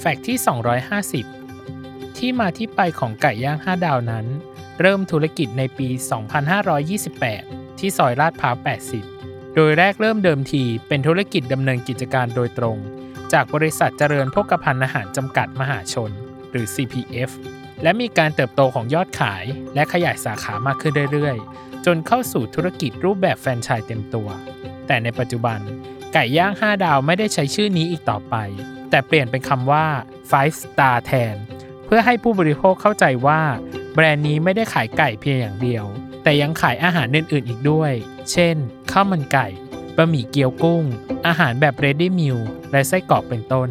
แฟกต์ที่ 250 ที่มาที่ไปของไก่ย่าง 5 ดาวนั้น เริ่มธุรกิจในปี 2528 ที่ซอยลาดพร้าว 80 โดยแรกเริ่มเดิมทีเป็นธุรกิจดำเนินกิจการโดยตรง จากบริษัทเจริญโภคภัณฑ์อาหารจำกัดมหาชน หรือ CPF และมีการเติบโตของยอดขายและขยายสาขามากขึ้นเรื่อยๆ จนเข้าสู่ธุรกิจรูปแบบแฟรนไชส์เต็มตัว แต่ในปัจจุบัน ไก่ย่าง 5 ดาวไม่ได้ใช้ชื่อนี้อีกต่อไป แต่เปลี่ยนเป็นคำว่า five star แทน เพื่อให้ผู้บริโภคเข้าใจว่า แบรนด์นี้ไม่ได้ขายไก่เพียงอย่างเดียว แต่ยังขายอาหารอื่นๆอีกด้วย เช่นข้าวมันไก่บะหมี่เกี๊ยวกุ้ง อาหารแบบ ready meal และไส้กรอกเป็นต้น